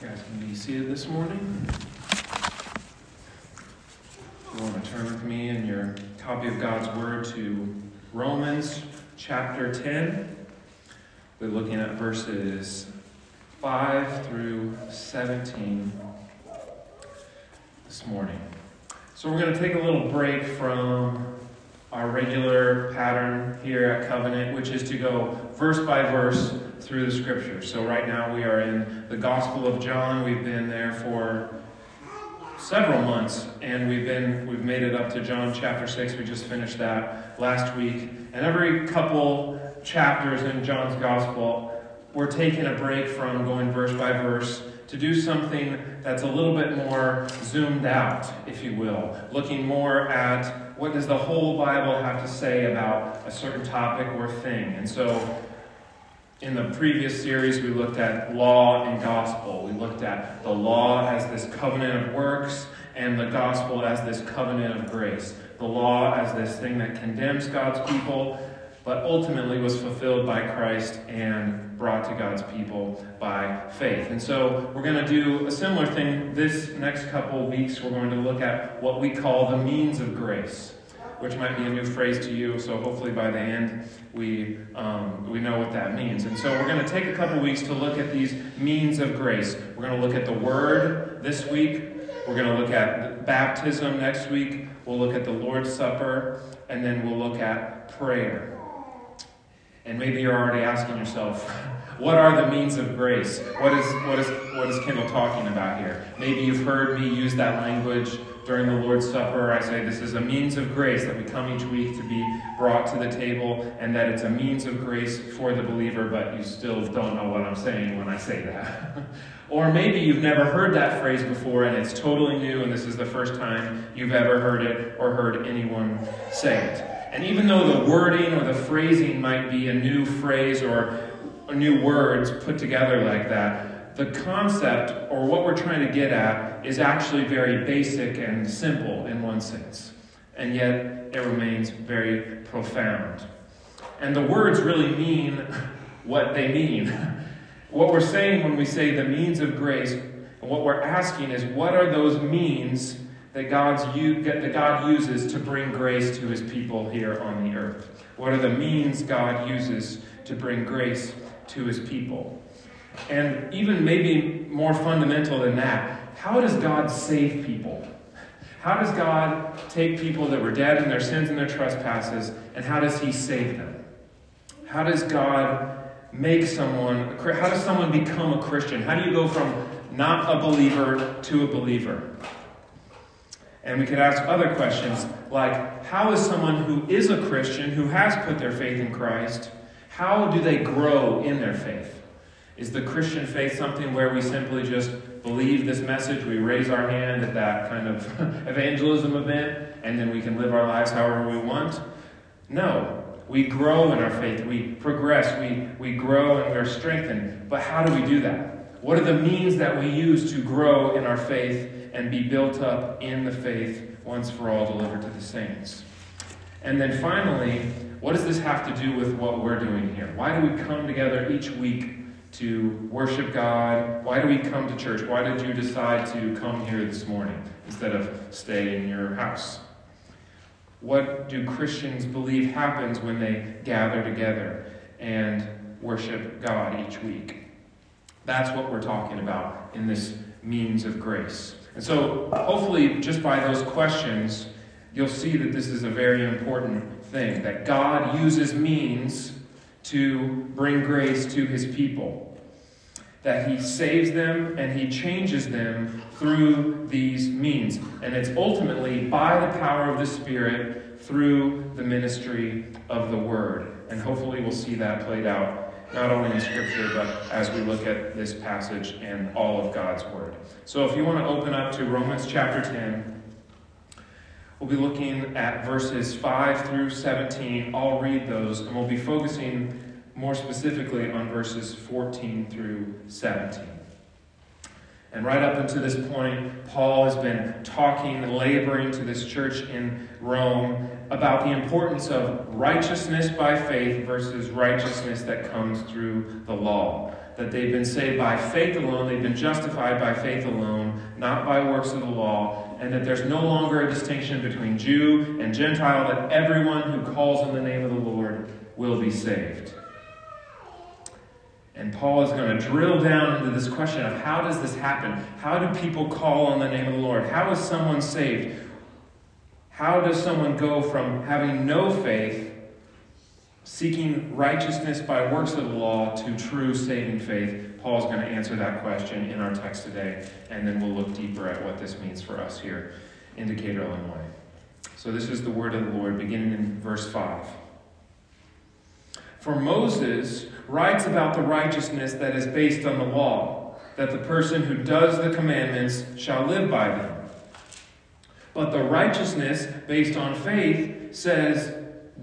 Guys can be seated this morning. You want to turn with me in your copy of God's Word to Romans chapter 10. We're looking at verses 5 through 17 this morning. So we're going to take a little break from our regular pattern here at Covenant, which is to go verse by verse through the scriptures. So right now we are in the Gospel of John. We've been there for several months and we've been we've made it up to John chapter 6. We just finished that last week. And every couple chapters in John's Gospel, we're taking a break from going verse by verse to do something that's a little bit more zoomed out, if you will, looking more at what does the whole Bible have to say about a certain topic or thing. And so in the previous series, we looked at law and gospel. We looked at the law as this covenant of works and the gospel as this covenant of grace. The law as this thing that condemns God's people, but ultimately was fulfilled by Christ and brought to God's people by faith. And so we're going to do a similar thing this next couple weeks. We're going to look at what we call the means of grace, which might be a new phrase to you. So hopefully by the end we um, we know what that means. And so we're going to take a couple weeks to look at these means of grace. We're going to look at the Word this week. We're going to look at baptism next week. We'll look at the Lord's Supper, and then we'll look at prayer. And maybe you're already asking yourself, what are the means of grace? What is, what is, what is Kendall talking about here? Maybe you've heard me use that language during the Lord's Supper. I say this is a means of grace that we come each week to be brought to the table, and that it's a means of grace for the believer, but you still don't know what I'm saying when I say that. or maybe you've never heard that phrase before and it's totally new, and this is the first time you've ever heard it or heard anyone say it. And even though the wording or the phrasing might be a new phrase or new words put together like that, the concept or what we're trying to get at is actually very basic and simple in one sense. And yet it remains very profound. And the words really mean what they mean. what we're saying when we say the means of grace, and what we're asking is what are those means that, God's, that God uses to bring grace to his people here on the earth? What are the means God uses to bring grace to his people? And even maybe more fundamental than that, how does God save people? How does God take people that were dead in their sins and their trespasses, and how does he save them? How does God make someone, how does someone become a Christian? How do you go from not a believer to a believer? And we could ask other questions like how is someone who is a Christian, who has put their faith in Christ, how do they grow in their faith? Is the Christian faith something where we simply just believe this message, we raise our hand at that kind of evangelism event, and then we can live our lives however we want? No. We grow in our faith, we progress, we, we grow and we're strengthened. But how do we do that? What are the means that we use to grow in our faith and be built up in the faith once for all delivered to the saints. And then finally, what does this have to do with what we're doing here? Why do we come together each week to worship God? Why do we come to church? Why did you decide to come here this morning instead of stay in your house? What do Christians believe happens when they gather together and worship God each week? That's what we're talking about in this means of grace. And so, hopefully, just by those questions, you'll see that this is a very important thing that God uses means to bring grace to his people. That he saves them and he changes them through these means. And it's ultimately by the power of the Spirit through the ministry of the Word. And hopefully, we'll see that played out not only in Scripture, but as we look at this passage and all of God's Word. So if you want to open up to Romans chapter 10, we'll be looking at verses 5 through 17. I'll read those, and we'll be focusing more specifically on verses 14 through 17. And right up until this point, Paul has been talking laboring to this church in Rome about the importance of righteousness by faith versus righteousness that comes through the law. that they've been saved by faith alone, they've been justified by faith alone, not by works of the law, and that there's no longer a distinction between Jew and Gentile, that everyone who calls on the name of the Lord will be saved. And Paul is going to drill down into this question of how does this happen? How do people call on the name of the Lord? How is someone saved? How does someone go from having no faith, seeking righteousness by works of the law, to true saving faith? Paul's going to answer that question in our text today, and then we'll look deeper at what this means for us here in Decatur, Illinois. So, this is the word of the Lord, beginning in verse 5. For Moses writes about the righteousness that is based on the law, that the person who does the commandments shall live by them. But the righteousness based on faith says,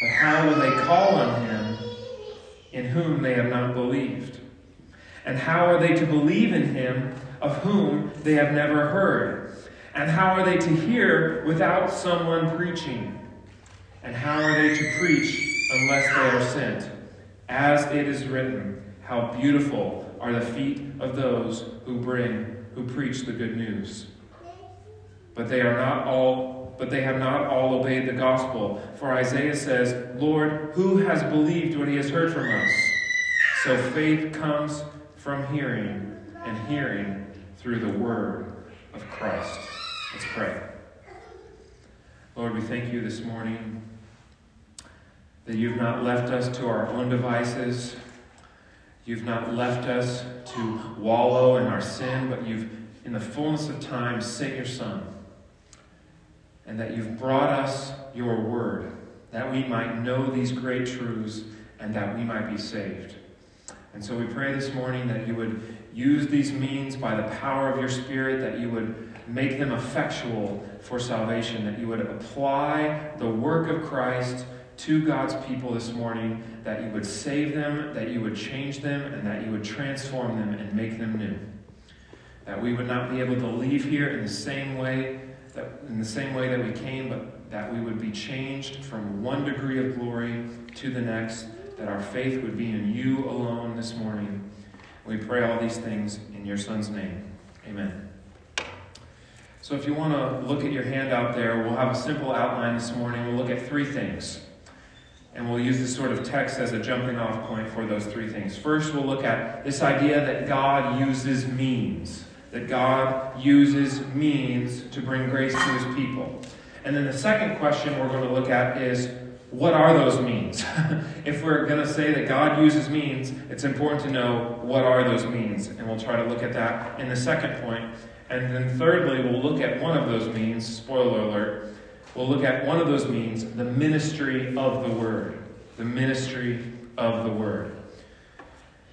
But how will they call on him in whom they have not believed? And how are they to believe in him of whom they have never heard? And how are they to hear without someone preaching? And how are they to preach unless they are sent? As it is written, how beautiful are the feet of those who bring, who preach the good news. But they are not all, but they have not all obeyed the gospel. For Isaiah says, Lord, who has believed what he has heard from us? So faith comes from hearing, and hearing through the word of Christ. Let's pray. Lord, we thank you this morning that you've not left us to our own devices. You've not left us to wallow in our sin, but you've, in the fullness of time, sent your Son. And that you've brought us your word, that we might know these great truths and that we might be saved. And so we pray this morning that you would use these means by the power of your Spirit, that you would make them effectual for salvation, that you would apply the work of Christ to God's people this morning, that you would save them, that you would change them, and that you would transform them and make them new. That we would not be able to leave here in the same way that in the same way that we came, but that we would be changed from one degree of glory to the next, that our faith would be in you alone this morning. We pray all these things in your Son's name. Amen. So, if you want to look at your handout there, we'll have a simple outline this morning. We'll look at three things. And we'll use this sort of text as a jumping off point for those three things. First, we'll look at this idea that God uses means, that God uses means to bring grace to his people. And then the second question we're going to look at is what are those means? if we're going to say that God uses means, it's important to know what are those means. And we'll try to look at that in the second point. And then thirdly, we'll look at one of those means, spoiler alert, We'll look at one of those means the ministry of the Word. The ministry of the Word.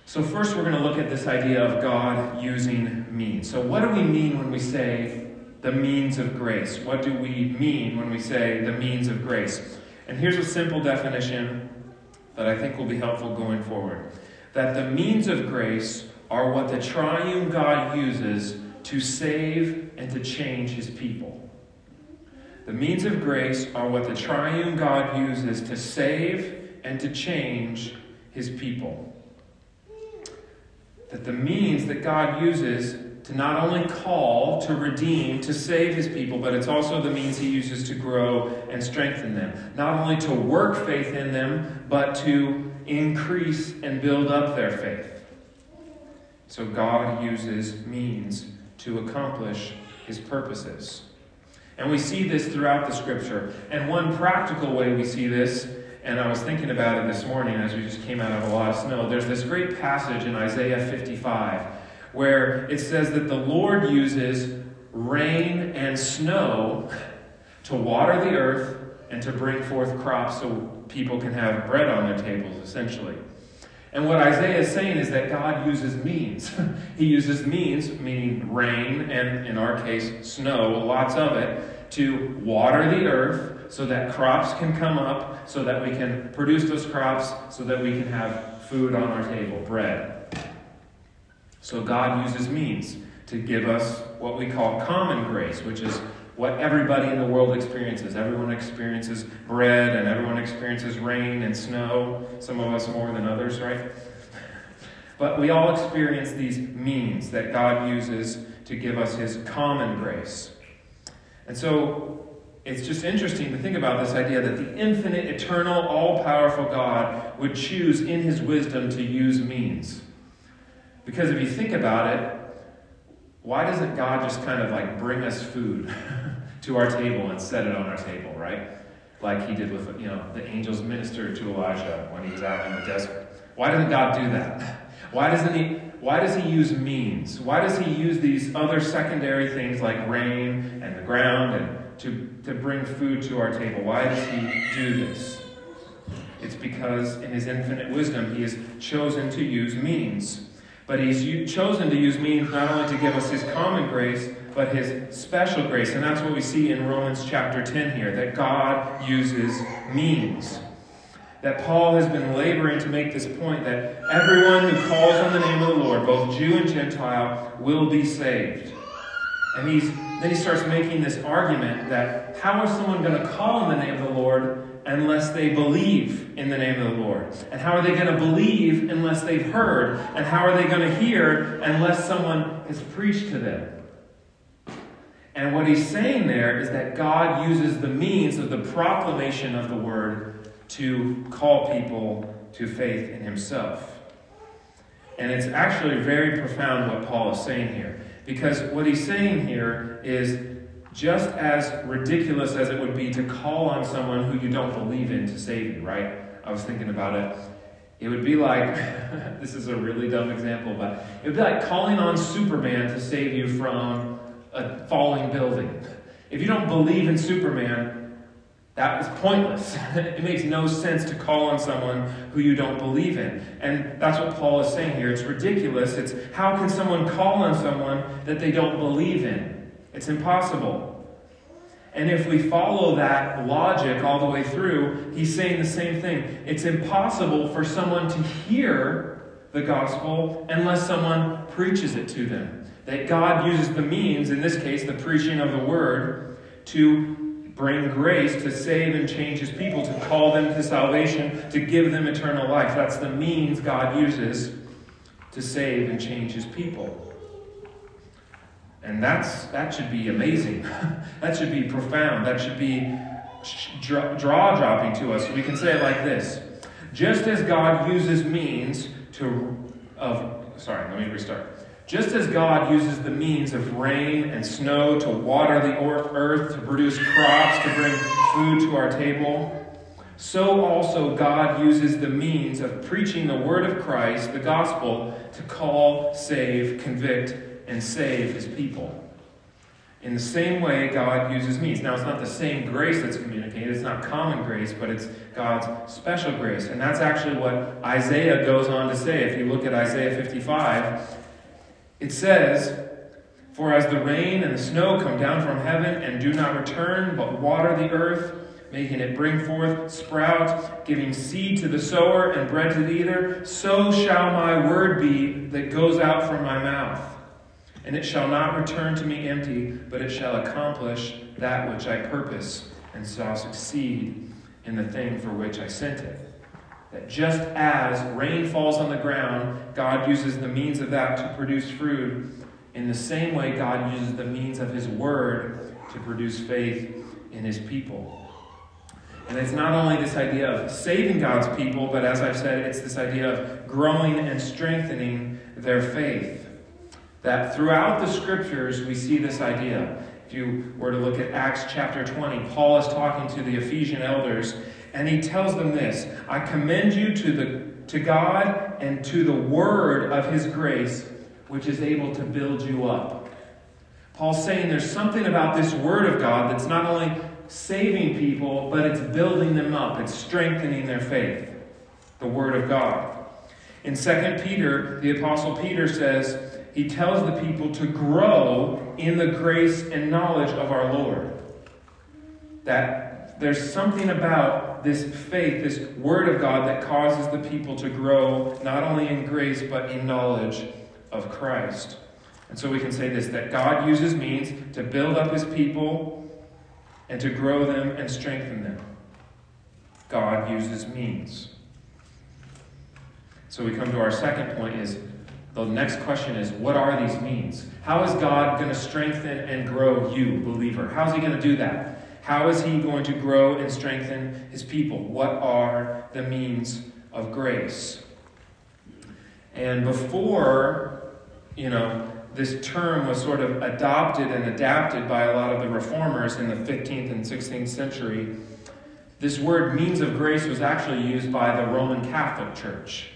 So, first, we're going to look at this idea of God using means. So, what do we mean when we say the means of grace? What do we mean when we say the means of grace? And here's a simple definition that I think will be helpful going forward that the means of grace are what the triune God uses to save and to change his people. The means of grace are what the triune God uses to save and to change his people. That the means that God uses to not only call, to redeem, to save his people, but it's also the means he uses to grow and strengthen them. Not only to work faith in them, but to increase and build up their faith. So God uses means to accomplish his purposes. And we see this throughout the scripture. And one practical way we see this, and I was thinking about it this morning as we just came out of a lot of snow, there's this great passage in Isaiah 55 where it says that the Lord uses rain and snow to water the earth and to bring forth crops so people can have bread on their tables, essentially. And what Isaiah is saying is that God uses means. he uses means, meaning rain, and in our case, snow, lots of it, to water the earth so that crops can come up, so that we can produce those crops, so that we can have food on our table, bread. So God uses means to give us what we call common grace, which is what everybody in the world experiences. Everyone experiences bread and everyone experiences rain and snow, some of us more than others, right? But we all experience these means that God uses to give us his common grace. And so it's just interesting to think about this idea that the infinite, eternal, all powerful God would choose in his wisdom to use means. Because if you think about it, why doesn't God just kind of like bring us food to our table and set it on our table, right? Like he did with, you know, the angels ministered to Elijah when he was out in the desert. Why doesn't God do that? Why doesn't he why does he use means? Why does he use these other secondary things like rain and the ground and to, to bring food to our table? Why does he do this? It's because in his infinite wisdom he has chosen to use means. But he's chosen to use means not only to give us his common grace, but his special grace. And that's what we see in Romans chapter 10 here that God uses means. That Paul has been laboring to make this point that everyone who calls on the name of the Lord, both Jew and Gentile, will be saved. And he's, then he starts making this argument that how is someone going to call on the name of the Lord unless they believe in the name of the Lord? And how are they going to believe unless they've heard? And how are they going to hear unless someone has preached to them? And what he's saying there is that God uses the means of the proclamation of the word to call people to faith in himself. And it's actually very profound what Paul is saying here. Because what he's saying here is just as ridiculous as it would be to call on someone who you don't believe in to save you, right? I was thinking about it. It would be like this is a really dumb example, but it would be like calling on Superman to save you from a falling building. If you don't believe in Superman, that is pointless. it makes no sense to call on someone who you don't believe in. And that's what Paul is saying here. It's ridiculous. It's how can someone call on someone that they don't believe in? It's impossible. And if we follow that logic all the way through, he's saying the same thing. It's impossible for someone to hear the gospel unless someone preaches it to them. That God uses the means, in this case, the preaching of the word, to bring grace to save and change his people, to call them to salvation, to give them eternal life. That's the means God uses to save and change his people. And that's, that should be amazing. that should be profound. That should be draw dropping to us. We can say it like this Just as God uses means to, of, sorry, let me restart. Just as God uses the means of rain and snow to water the earth, to produce crops, to bring food to our table, so also God uses the means of preaching the word of Christ, the gospel, to call, save, convict, and save his people. In the same way, God uses means. Now, it's not the same grace that's communicated, it's not common grace, but it's God's special grace. And that's actually what Isaiah goes on to say. If you look at Isaiah 55, it says, For as the rain and the snow come down from heaven and do not return, but water the earth, making it bring forth sprout, giving seed to the sower and bread to the eater, so shall my word be that goes out from my mouth. And it shall not return to me empty, but it shall accomplish that which I purpose, and shall succeed in the thing for which I sent it. That just as rain falls on the ground, God uses the means of that to produce fruit. In the same way, God uses the means of His Word to produce faith in His people. And it's not only this idea of saving God's people, but as I've said, it's this idea of growing and strengthening their faith That throughout the scriptures, we see this idea. If you were to look at Acts chapter 20, Paul is talking to the Ephesian elders, and he tells them this I commend you to, the, to God and to the word of his grace, which is able to build you up. Paul's saying there's something about this word of God that's not only saving people, but it's building them up, it's strengthening their faith. The word of God. In 2 Peter, the Apostle Peter says, he tells the people to grow in the grace and knowledge of our Lord. That there's something about this faith, this Word of God, that causes the people to grow not only in grace, but in knowledge of Christ. And so we can say this that God uses means to build up His people and to grow them and strengthen them. God uses means. So we come to our second point is the next question is what are these means? How is God going to strengthen and grow you, believer? How is he going to do that? How is he going to grow and strengthen his people? What are the means of grace? And before, you know, this term was sort of adopted and adapted by a lot of the reformers in the 15th and 16th century, this word means of grace was actually used by the Roman Catholic Church.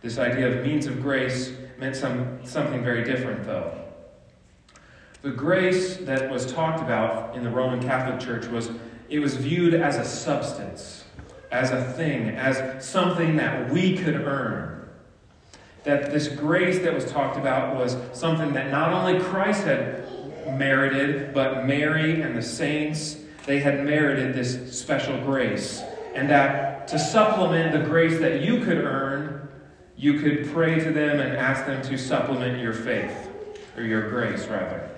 This idea of means of grace meant some, something very different, though. The grace that was talked about in the Roman Catholic Church was it was viewed as a substance, as a thing, as something that we could earn. That this grace that was talked about was something that not only Christ had merited, but Mary and the saints, they had merited this special grace. And that to supplement the grace that you could earn, you could pray to them and ask them to supplement your faith, or your grace, rather.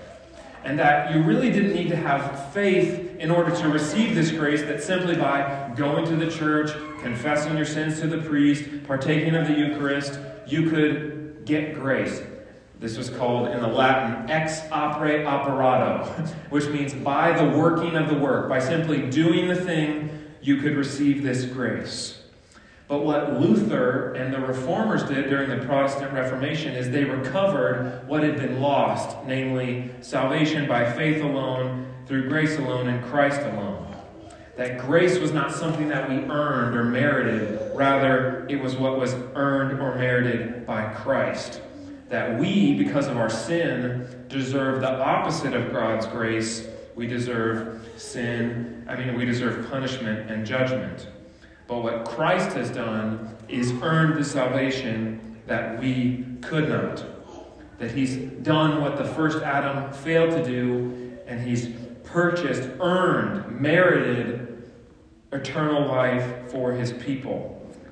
And that you really didn't need to have faith in order to receive this grace, that simply by going to the church, confessing your sins to the priest, partaking of the Eucharist, you could get grace. This was called in the Latin ex opere operato, which means by the working of the work, by simply doing the thing, you could receive this grace. But what Luther and the reformers did during the Protestant Reformation is they recovered what had been lost, namely salvation by faith alone, through grace alone, in Christ alone. That grace was not something that we earned or merited, rather, it was what was earned or merited by Christ. That we, because of our sin, deserve the opposite of God's grace. We deserve sin, I mean, we deserve punishment and judgment. But what Christ has done is earned the salvation that we could not. That he's done what the first Adam failed to do, and he's purchased, earned, merited eternal life for his people.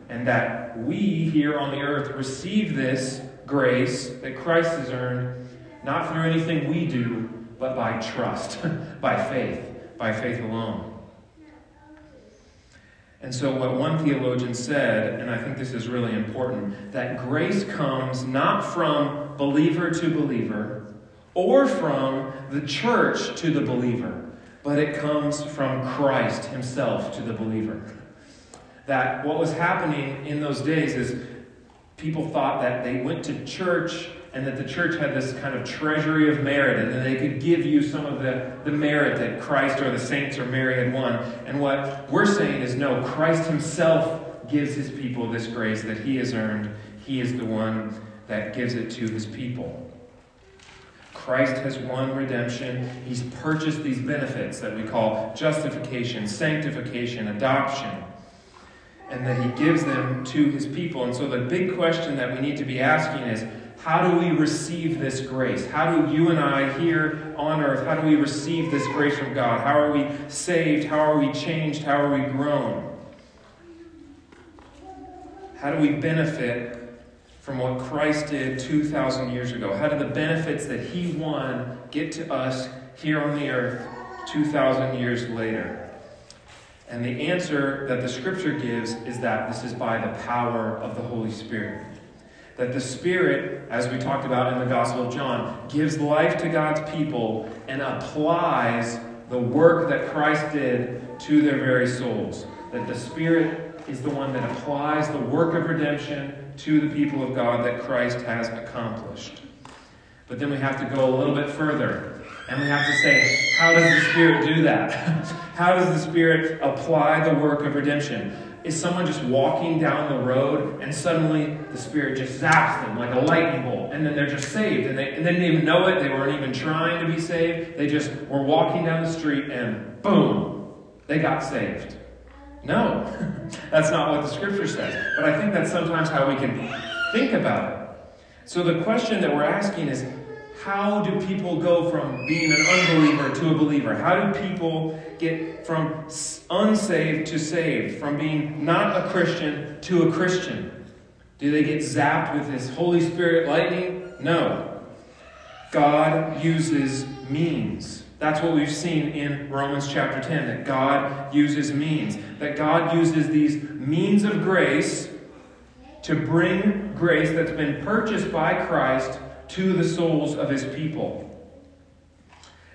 And that we here on the earth receive this grace that Christ has earned, not through anything we do, but by trust, by faith, by faith alone. And so, what one theologian said, and I think this is really important, that grace comes not from believer to believer or from the church to the believer, but it comes from Christ himself to the believer. That what was happening in those days is people thought that they went to church and that the church had this kind of treasury of merit, and that they could give you some of the, the merit that Christ or the saints or Mary had won. And what we're saying is no, Christ Himself gives His people this grace that He has earned. He is the one that gives it to His people. Christ has won redemption. He's purchased these benefits that we call justification, sanctification, adoption, and that He gives them to His people. And so the big question that we need to be asking is how do we receive this grace? How do you and I here on earth, how do we receive this grace from God? How are we saved? How are we changed? How are we grown? How do we benefit from what Christ did 2,000 years ago? How do the benefits that He won get to us here on the earth 2,000 years later? And the answer that the Scripture gives is that this is by the power of the Holy Spirit. That the Spirit, as we talked about in the Gospel of John, gives life to God's people and applies the work that Christ did to their very souls. That the Spirit is the one that applies the work of redemption to the people of God that Christ has accomplished. But then we have to go a little bit further. And we have to say, how does the Spirit do that? how does the Spirit apply the work of redemption? Is someone just walking down the road and suddenly the Spirit just zaps them like a lightning bolt and then they're just saved and they, and they didn't even know it? They weren't even trying to be saved. They just were walking down the street and boom, they got saved. No, that's not what the Scripture says. But I think that's sometimes how we can think about it. So the question that we're asking is how do people go from being an unbeliever to a believer? How do people get from unsaved to saved? From being not a Christian to a Christian? Do they get zapped with this Holy Spirit lightning? No. God uses means. That's what we've seen in Romans chapter 10 that God uses means. That God uses these means of grace to bring grace that's been purchased by Christ to the souls of his people.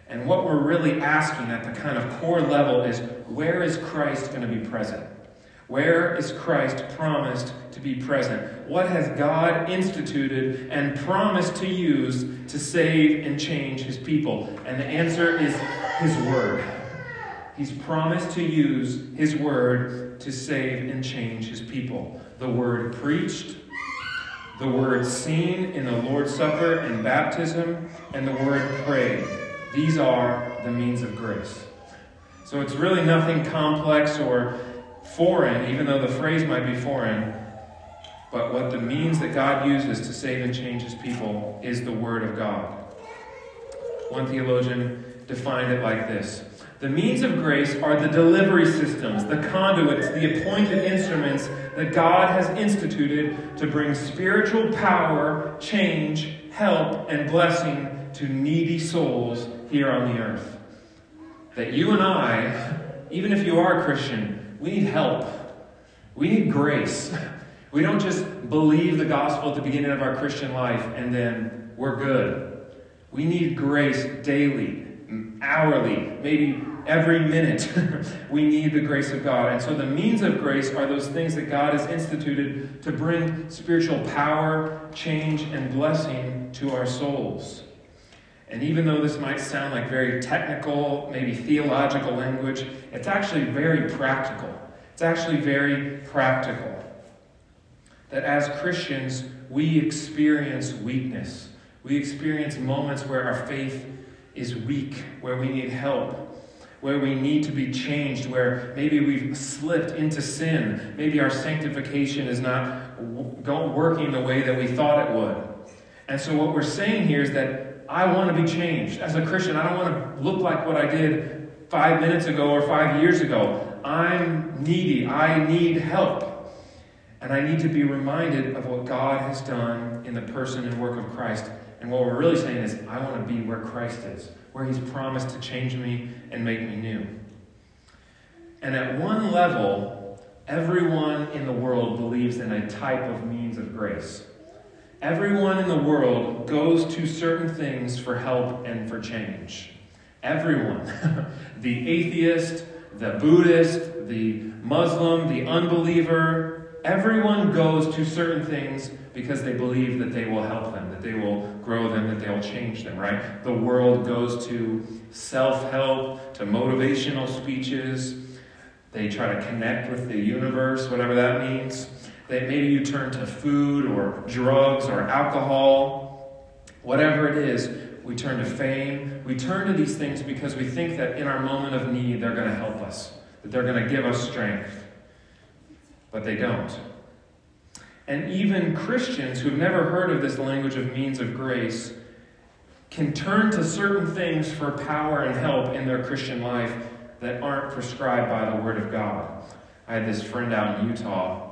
And what we're really asking at the kind of core level is where is Christ going to be present? Where is Christ promised to be present? What has God instituted and promised to use to save and change his people? And the answer is his word. He's promised to use his word to save and change his people. The word preached, the word seen in the Lord's Supper and baptism, and the word prayed. These are the means of grace. So it's really nothing complex or foreign, even though the phrase might be foreign. But what the means that God uses to save and change his people is the Word of God. One theologian defined it like this the means of grace are the delivery systems, the conduits, the appointed instruments that God has instituted to bring spiritual power, change, help, and blessing to needy souls here on the earth. That you and I, even if you are a Christian, we need help. We need grace. We don't just believe the gospel at the beginning of our Christian life and then we're good. We need grace daily hourly, maybe every minute. we need the grace of God. And so the means of grace are those things that God has instituted to bring spiritual power, change, and blessing to our souls. And even though this might sound like very technical, maybe theological language, it's actually very practical. It's actually very practical. That as Christians, we experience weakness. We experience moments where our faith is weak, where we need help, where we need to be changed, where maybe we've slipped into sin. Maybe our sanctification is not working the way that we thought it would. And so, what we're saying here is that I want to be changed. As a Christian, I don't want to look like what I did five minutes ago or five years ago. I'm needy. I need help. And I need to be reminded of what God has done in the person and work of Christ and what we're really saying is, I want to be where Christ is, where He's promised to change me and make me new. And at one level, everyone in the world believes in a type of means of grace. Everyone in the world goes to certain things for help and for change. Everyone. the atheist, the Buddhist, the Muslim, the unbeliever, everyone goes to certain things because they believe that they will help them, that they will grow them, that they'll change them, right? The world goes to self help, to motivational speeches. They try to connect with the universe, whatever that means. That maybe you turn to food or drugs or alcohol, whatever it is. We turn to fame. We turn to these things because we think that in our moment of need, they're going to help us, that they're going to give us strength. But they don't. And even Christians who've never heard of this language of means of grace can turn to certain things for power and help in their Christian life that aren't prescribed by the Word of God. I had this friend out in Utah.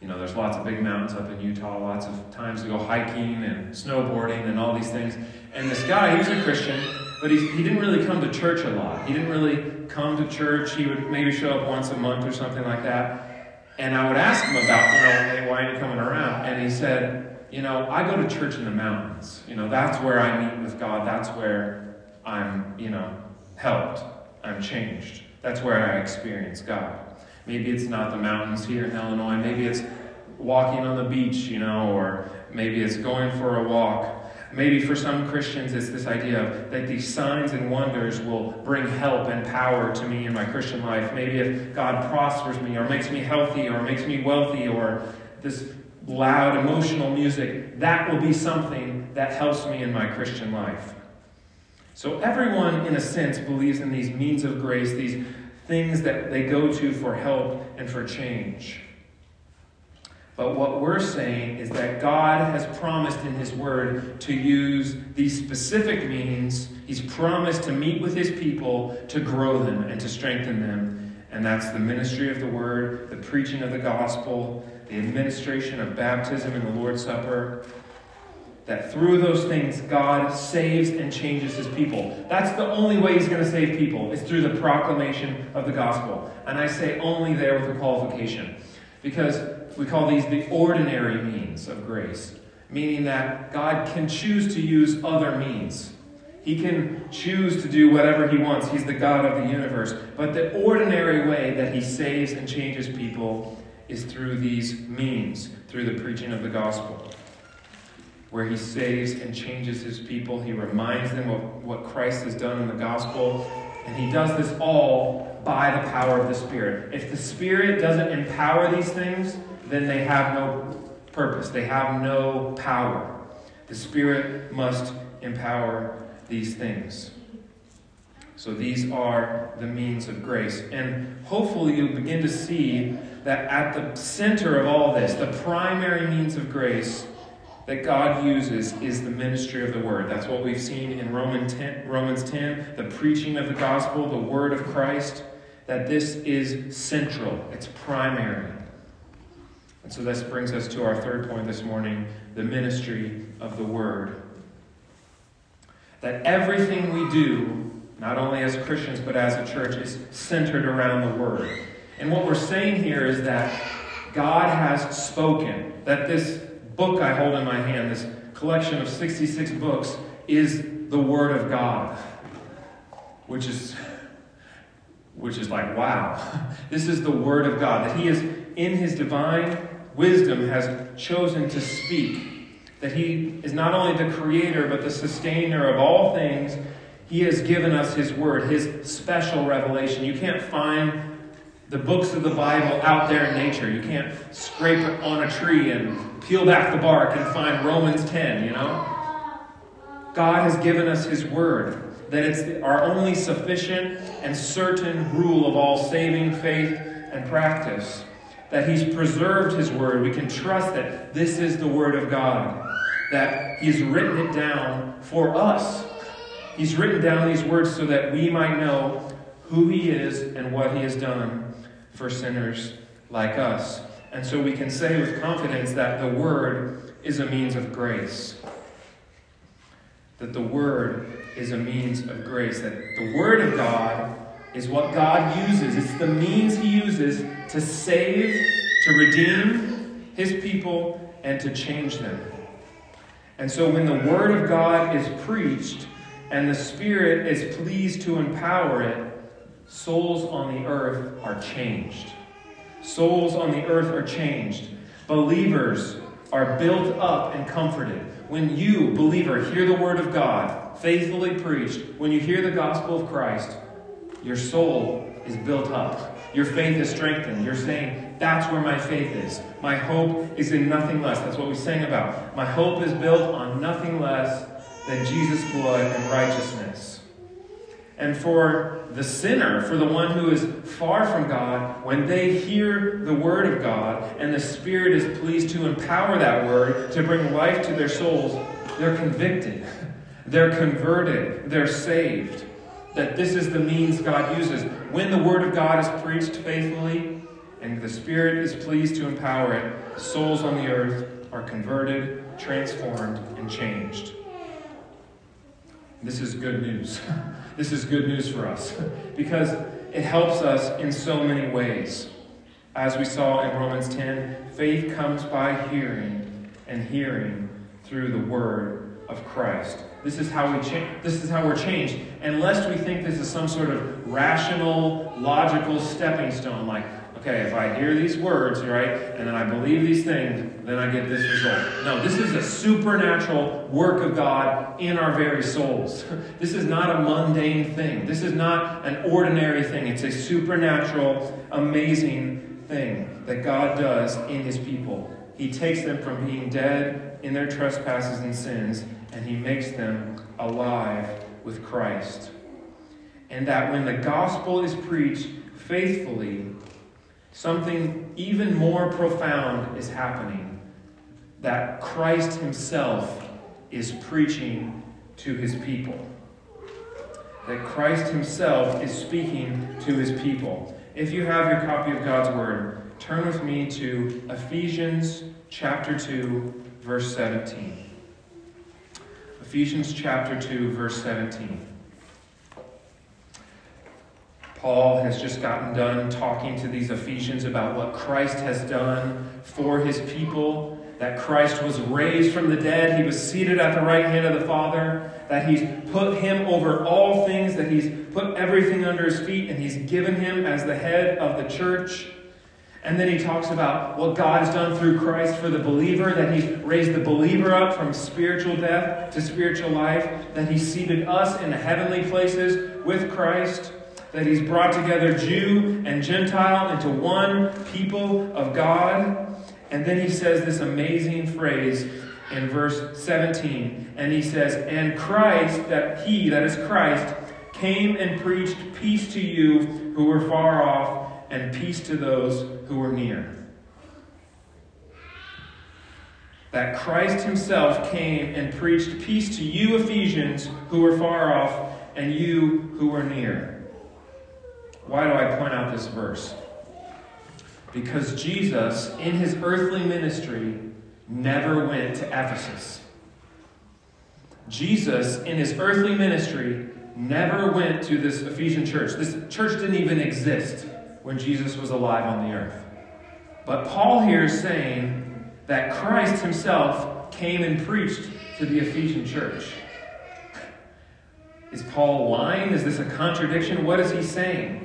You know, there's lots of big mountains up in Utah, lots of times to go hiking and snowboarding and all these things. And this guy, he was a Christian, but he, he didn't really come to church a lot. He didn't really come to church. He would maybe show up once a month or something like that. And I would ask him about, you know, hey, why aren't you coming around? And he said, you know, I go to church in the mountains. You know, that's where I meet with God. That's where I'm, you know, helped. I'm changed. That's where I experience God. Maybe it's not the mountains here in Illinois. Maybe it's walking on the beach, you know, or maybe it's going for a walk. Maybe for some Christians, it's this idea of that these signs and wonders will bring help and power to me in my Christian life. Maybe if God prospers me, or makes me healthy, or makes me wealthy, or this loud emotional music, that will be something that helps me in my Christian life. So everyone, in a sense, believes in these means of grace, these things that they go to for help and for change. But what we're saying is that God has promised in His Word to use these specific means. He's promised to meet with His people, to grow them, and to strengthen them. And that's the ministry of the Word, the preaching of the gospel, the administration of baptism and the Lord's Supper. That through those things, God saves and changes His people. That's the only way He's going to save people, is through the proclamation of the gospel. And I say only there with a qualification. Because we call these the ordinary means of grace, meaning that God can choose to use other means. He can choose to do whatever he wants. He's the God of the universe. But the ordinary way that he saves and changes people is through these means, through the preaching of the gospel. Where he saves and changes his people, he reminds them of what Christ has done in the gospel, and he does this all by the power of the Spirit. If the Spirit doesn't empower these things, then they have no purpose, they have no power. The Spirit must empower these things. So these are the means of grace. And hopefully you'll begin to see that at the center of all this, the primary means of grace that God uses is the ministry of the word. That's what we've seen in Romans 10, Romans 10 the preaching of the gospel, the word of Christ, that this is central, it's primary. And so this brings us to our third point this morning the ministry of the Word. That everything we do, not only as Christians but as a church, is centered around the Word. And what we're saying here is that God has spoken, that this book I hold in my hand, this collection of 66 books, is the Word of God. Which is which is like, wow. This is the Word of God. That He is in His divine wisdom has chosen to speak. That He is not only the creator, but the sustainer of all things. He has given us His Word, His special revelation. You can't find the books of the Bible out there in nature. You can't scrape it on a tree and peel back the bark and find Romans 10, you know? God has given us His Word, that it's our only sufficient and certain rule of all saving faith and practice that He's preserved His Word. We can trust that this is the Word of God, that He's written it down for us. He's written down these words so that we might know who He is and what He has done for sinners like us. And so we can say with confidence that the Word is a means of grace. That the Word is a means of grace. That the Word of God is what God uses. It's the means He uses to save, to redeem His people, and to change them. And so when the Word of God is preached and the Spirit is pleased to empower it, souls on the earth are changed. Souls on the earth are changed. Believers are built up and comforted. When you, believer, hear the Word of God faithfully preached, when you hear the gospel of Christ, your soul is built up. Your faith is strengthened. You're saying, that's where my faith is. My hope is in nothing less. That's what we sang about. My hope is built on nothing less than Jesus' blood and righteousness. And for the sinner, for the one who is far from God, when they hear the word of God and the Spirit is pleased to empower that word to bring life to their souls, they're convicted. They're converted. They're saved that this is the means God uses. When the Word of God is preached faithfully and the Spirit is pleased to empower it, souls on the earth are converted, transformed, and changed. This is good news. this is good news for us because it helps us in so many ways. As we saw in Romans 10, faith comes by hearing, and hearing through the Word of Christ. This is how we change. This is how we're changed. Unless we think this is some sort of rational, logical stepping stone, like, okay, if I hear these words, right, and then I believe these things, then I get this result. No, this is a supernatural work of God in our very souls. This is not a mundane thing. This is not an ordinary thing. It's a supernatural, amazing thing that God does in His people. He takes them from being dead in their trespasses and sins, and He makes them alive with Christ. And that when the gospel is preached faithfully, something even more profound is happening. That Christ Himself is preaching to His people. That Christ Himself is speaking to His people. If you have your copy of God's Word, turn with me to Ephesians chapter 2, verse 17. Ephesians chapter 2, verse 17. Paul has just gotten done talking to these Ephesians about what Christ has done for his people, that Christ was raised from the dead, he was seated at the right hand of the Father, that he's put him over all things, that he's put everything under his feet, and he's given him as the head of the church. And then he talks about what God has done through Christ for the believer, that he's raised the believer up from spiritual death to spiritual life, that he's seated us in the heavenly places with Christ that he's brought together Jew and Gentile into one people of God. And then he says this amazing phrase in verse 17. And he says, And Christ, that he, that is Christ, came and preached peace to you who were far off, and peace to those who were near. That Christ himself came and preached peace to you, Ephesians, who were far off, and you who were near. Why do I point out this verse? Because Jesus, in his earthly ministry, never went to Ephesus. Jesus, in his earthly ministry, never went to this Ephesian church. This church didn't even exist when Jesus was alive on the earth. But Paul here is saying that Christ himself came and preached to the Ephesian church. Is Paul lying? Is this a contradiction? What is he saying?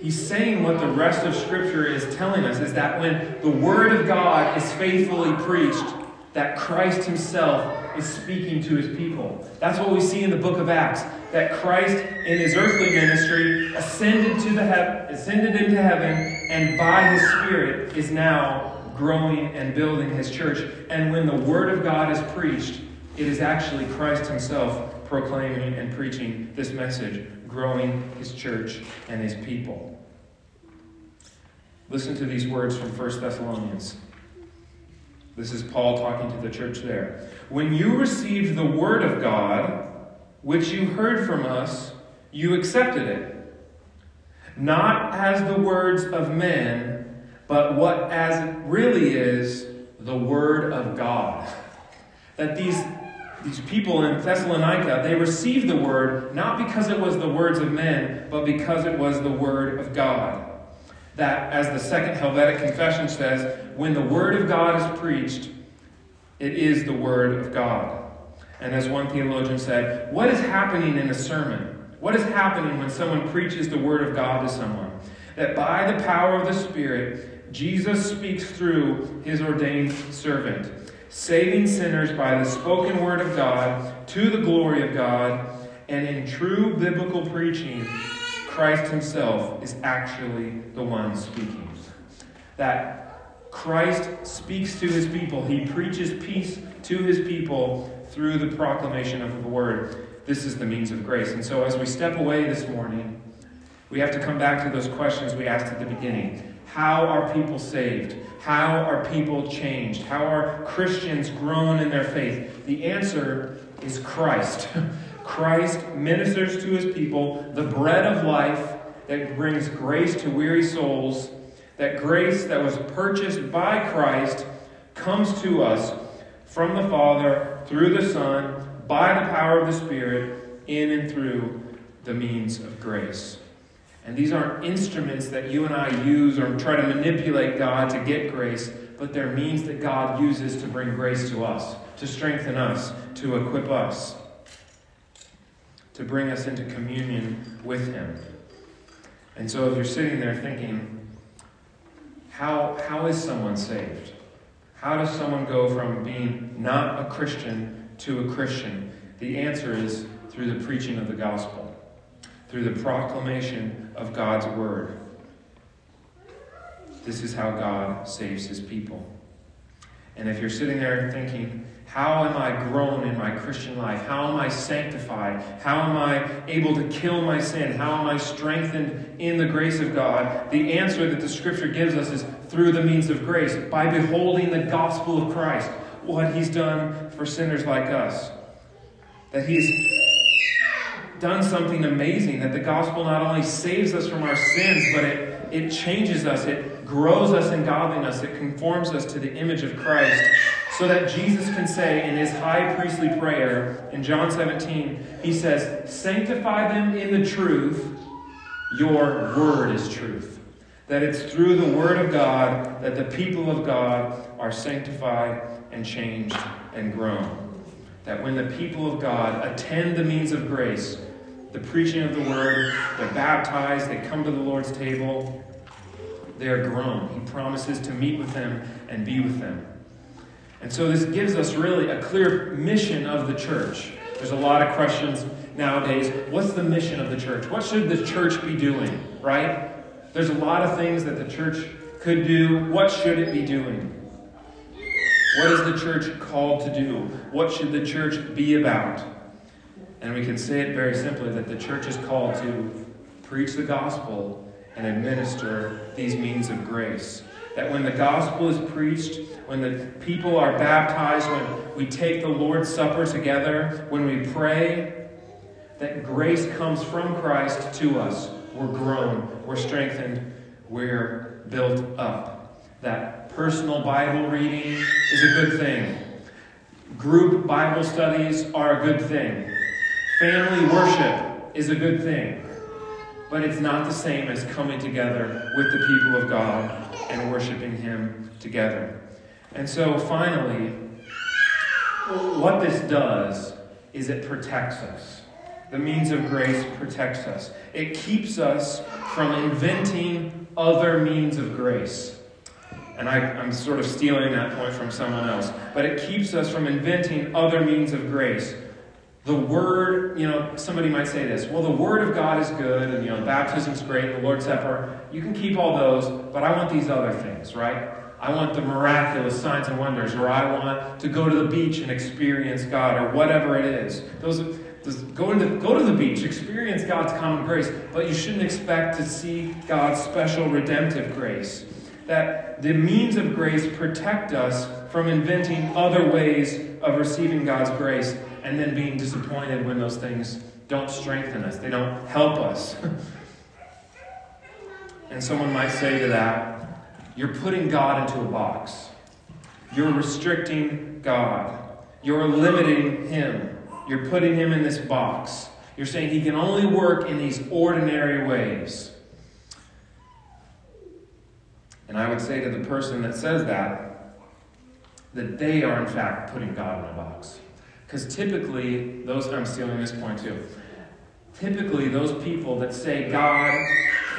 he's saying what the rest of Scripture is telling us is that when the Word of God is faithfully preached, that Christ Himself is speaking to His people. That's what we see in the book of Acts. That Christ, in His earthly ministry, ascended to the he- ascended into heaven, and by His Spirit is now growing and building His church. And when the Word of God is preached, it is actually Christ Himself proclaiming and preaching this message growing his church and his people. Listen to these words from 1 Thessalonians. This is Paul talking to the church there. When you received the word of God, which you heard from us, you accepted it. Not as the words of men, but what as it really is, the word of God. That these these people in Thessalonica, they received the word not because it was the words of men, but because it was the word of God. That, as the Second Helvetic Confession says, when the word of God is preached, it is the word of God. And as one theologian said, what is happening in a sermon? What is happening when someone preaches the word of God to someone? That by the power of the Spirit, Jesus speaks through his ordained servant saving sinners by the spoken word of God to the glory of God, and in true biblical preaching, Christ Himself is actually the one speaking. That Christ speaks to His people, He preaches peace to His people through the proclamation of the word. This is the means of grace. And so, as we step away this morning, we have to come back to those questions we asked at the beginning. How are people saved? How are people changed? How are Christians grown in their faith? The answer is Christ. Christ ministers to his people the bread of life that brings grace to weary souls. That grace that was purchased by Christ comes to us from the Father through the Son by the power of the Spirit in and through the means of grace. And these aren't instruments that you and I use or try to manipulate God to get grace, but they're means that God uses to bring grace to us, to strengthen us, to equip us, to bring us into communion with Him. And so if you're sitting there thinking, how, how is someone saved? How does someone go from being not a Christian to a Christian? The answer is through the preaching of the gospel, through the proclamation of God's word. This is how God saves his people. And if you're sitting there thinking, how am I grown in my Christian life? How am I sanctified? How am I able to kill my sin? How am I strengthened in the grace of God? The answer that the scripture gives us is through the means of grace, by beholding the gospel of Christ, what he's done for sinners like us. That he's done something amazing, that the gospel not only saves us from our sins, but it, it changes us, it grows us in godliness, it conforms us to the image of Christ so that Jesus can say in his high priestly prayer in John 17, he says, Sanctify them in the truth, your word is truth. That it's through the word of God that the people of God are sanctified and changed and grown. That when the people of God attend the means of grace, the preaching of the word, they're baptized, they come to the Lord's table, they are grown. He promises to meet with them and be with them. And so this gives us really a clear mission of the church. There's a lot of questions nowadays. What's the mission of the church? What should the church be doing, right? There's a lot of things that the church could do. What should it be doing? What is the church called to do? What should the church be about? And we can say it very simply that the church is called to preach the gospel and administer these means of grace. That when the gospel is preached, when the people are baptized, when we take the Lord's Supper together, when we pray, that grace comes from Christ to us. We're grown, we're strengthened, we're built up. That personal Bible reading is a good thing. Group Bible studies are a good thing. Family worship is a good thing. But it's not the same as coming together with the people of God and worshiping Him together. And so finally, what this does is it protects us. The means of grace protects us. It keeps us from inventing other means of grace. And I, am sort of stealing that point from someone else. But it keeps us from inventing other means of grace. The Word, you know, somebody might say this well, the Word of God is good, and, you know, baptism's great, the Lord's Supper. You can keep all those, but I want these other things, right? I want the miraculous signs and wonders, or I want to go to the beach and experience God, or whatever it is. Those, those go, to the, go to the beach, experience God's common grace, but you shouldn't expect to see God's special redemptive grace. That the means of grace protect us from inventing other ways of receiving God's grace and then being disappointed when those things don't strengthen us, they don't help us. and someone might say to that, you're putting God into a box. You're restricting God. You're limiting Him. You're putting Him in this box. You're saying He can only work in these ordinary ways. And I would say to the person that says that, that they are in fact putting God in a box. Because typically, those, I'm stealing this point too. Typically, those people that say God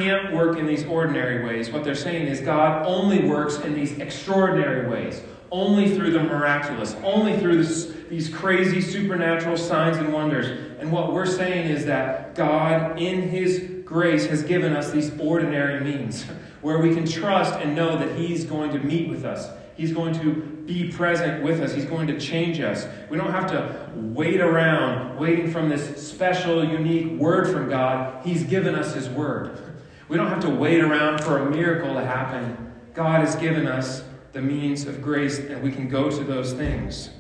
can't work in these ordinary ways. What they're saying is God only works in these extraordinary ways, only through the miraculous, only through this, these crazy supernatural signs and wonders. And what we're saying is that God, in His grace, has given us these ordinary means where we can trust and know that He's going to meet with us. He's going to be present with us. He's going to change us. We don't have to wait around waiting from this special, unique word from God. He's given us His word. We don't have to wait around for a miracle to happen. God has given us the means of grace, and we can go to those things.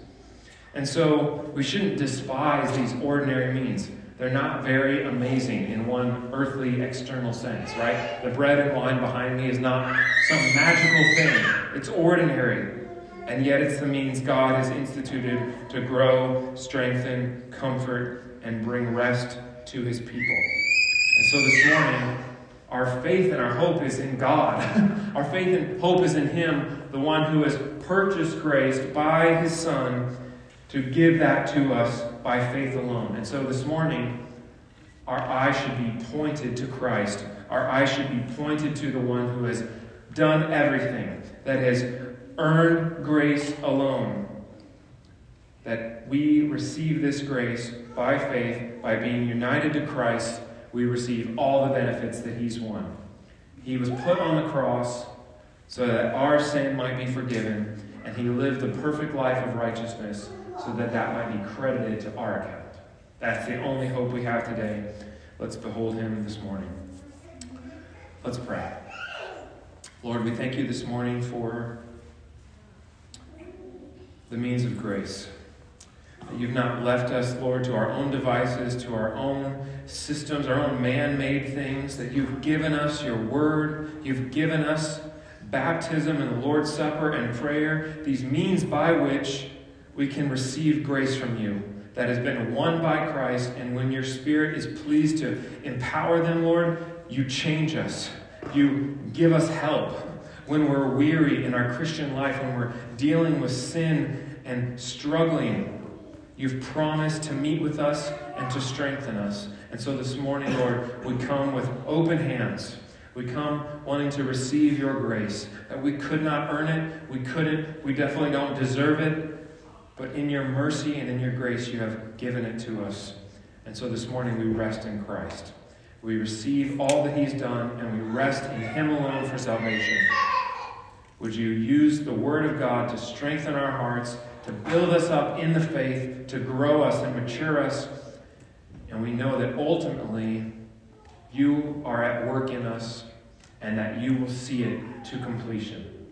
And so we shouldn't despise these ordinary means. They're not very amazing in one earthly external sense, right? The bread and wine behind me is not some magical thing, it's ordinary. And yet it's the means God has instituted to grow, strengthen, comfort, and bring rest to his people. And so this morning, our faith and our hope is in God. our faith and hope is in Him, the one who has purchased grace by His Son to give that to us by faith alone. And so this morning, our eyes should be pointed to Christ. Our eyes should be pointed to the one who has done everything, that has earned grace alone. That we receive this grace by faith, by being united to Christ, we receive all the benefits that He's won. He was put on the cross so that our sin might be forgiven, and He lived a perfect life of righteousness so that that might be credited to our account. That's the only hope we have today. Let's behold Him this morning. Let's pray. Lord, we thank you this morning for the means of grace. That you've not left us, Lord, to our own devices, to our own systems, our own man made things, that you've given us your word, you've given us baptism and the Lord's Supper and prayer, these means by which we can receive grace from you that has been won by Christ. And when your Spirit is pleased to empower them, Lord, you change us. You give us help when we're weary in our Christian life, when we're dealing with sin and struggling. You've promised to meet with us and to strengthen us. And so this morning, Lord, we come with open hands. We come wanting to receive your grace. That we could not earn it, we couldn't, we definitely don't deserve it. But in your mercy and in your grace, you have given it to us. And so this morning, we rest in Christ. We receive all that He's done, and we rest in Him alone for salvation. Would you use the Word of God to strengthen our hearts, to build us up in the faith, to grow us and mature us? And we know that ultimately, you are at work in us, and that you will see it to completion.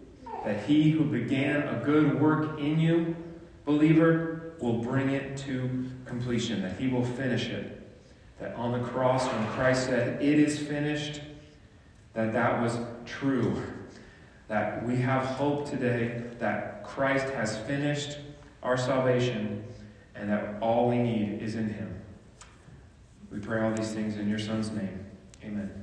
That He who began a good work in you, believer, will bring it to completion, that He will finish it that on the cross, when Christ said, It is finished, that that was true. That we have hope today that Christ has finished our salvation and that all we need is in Him. We pray all these things in your Son's name. Amen.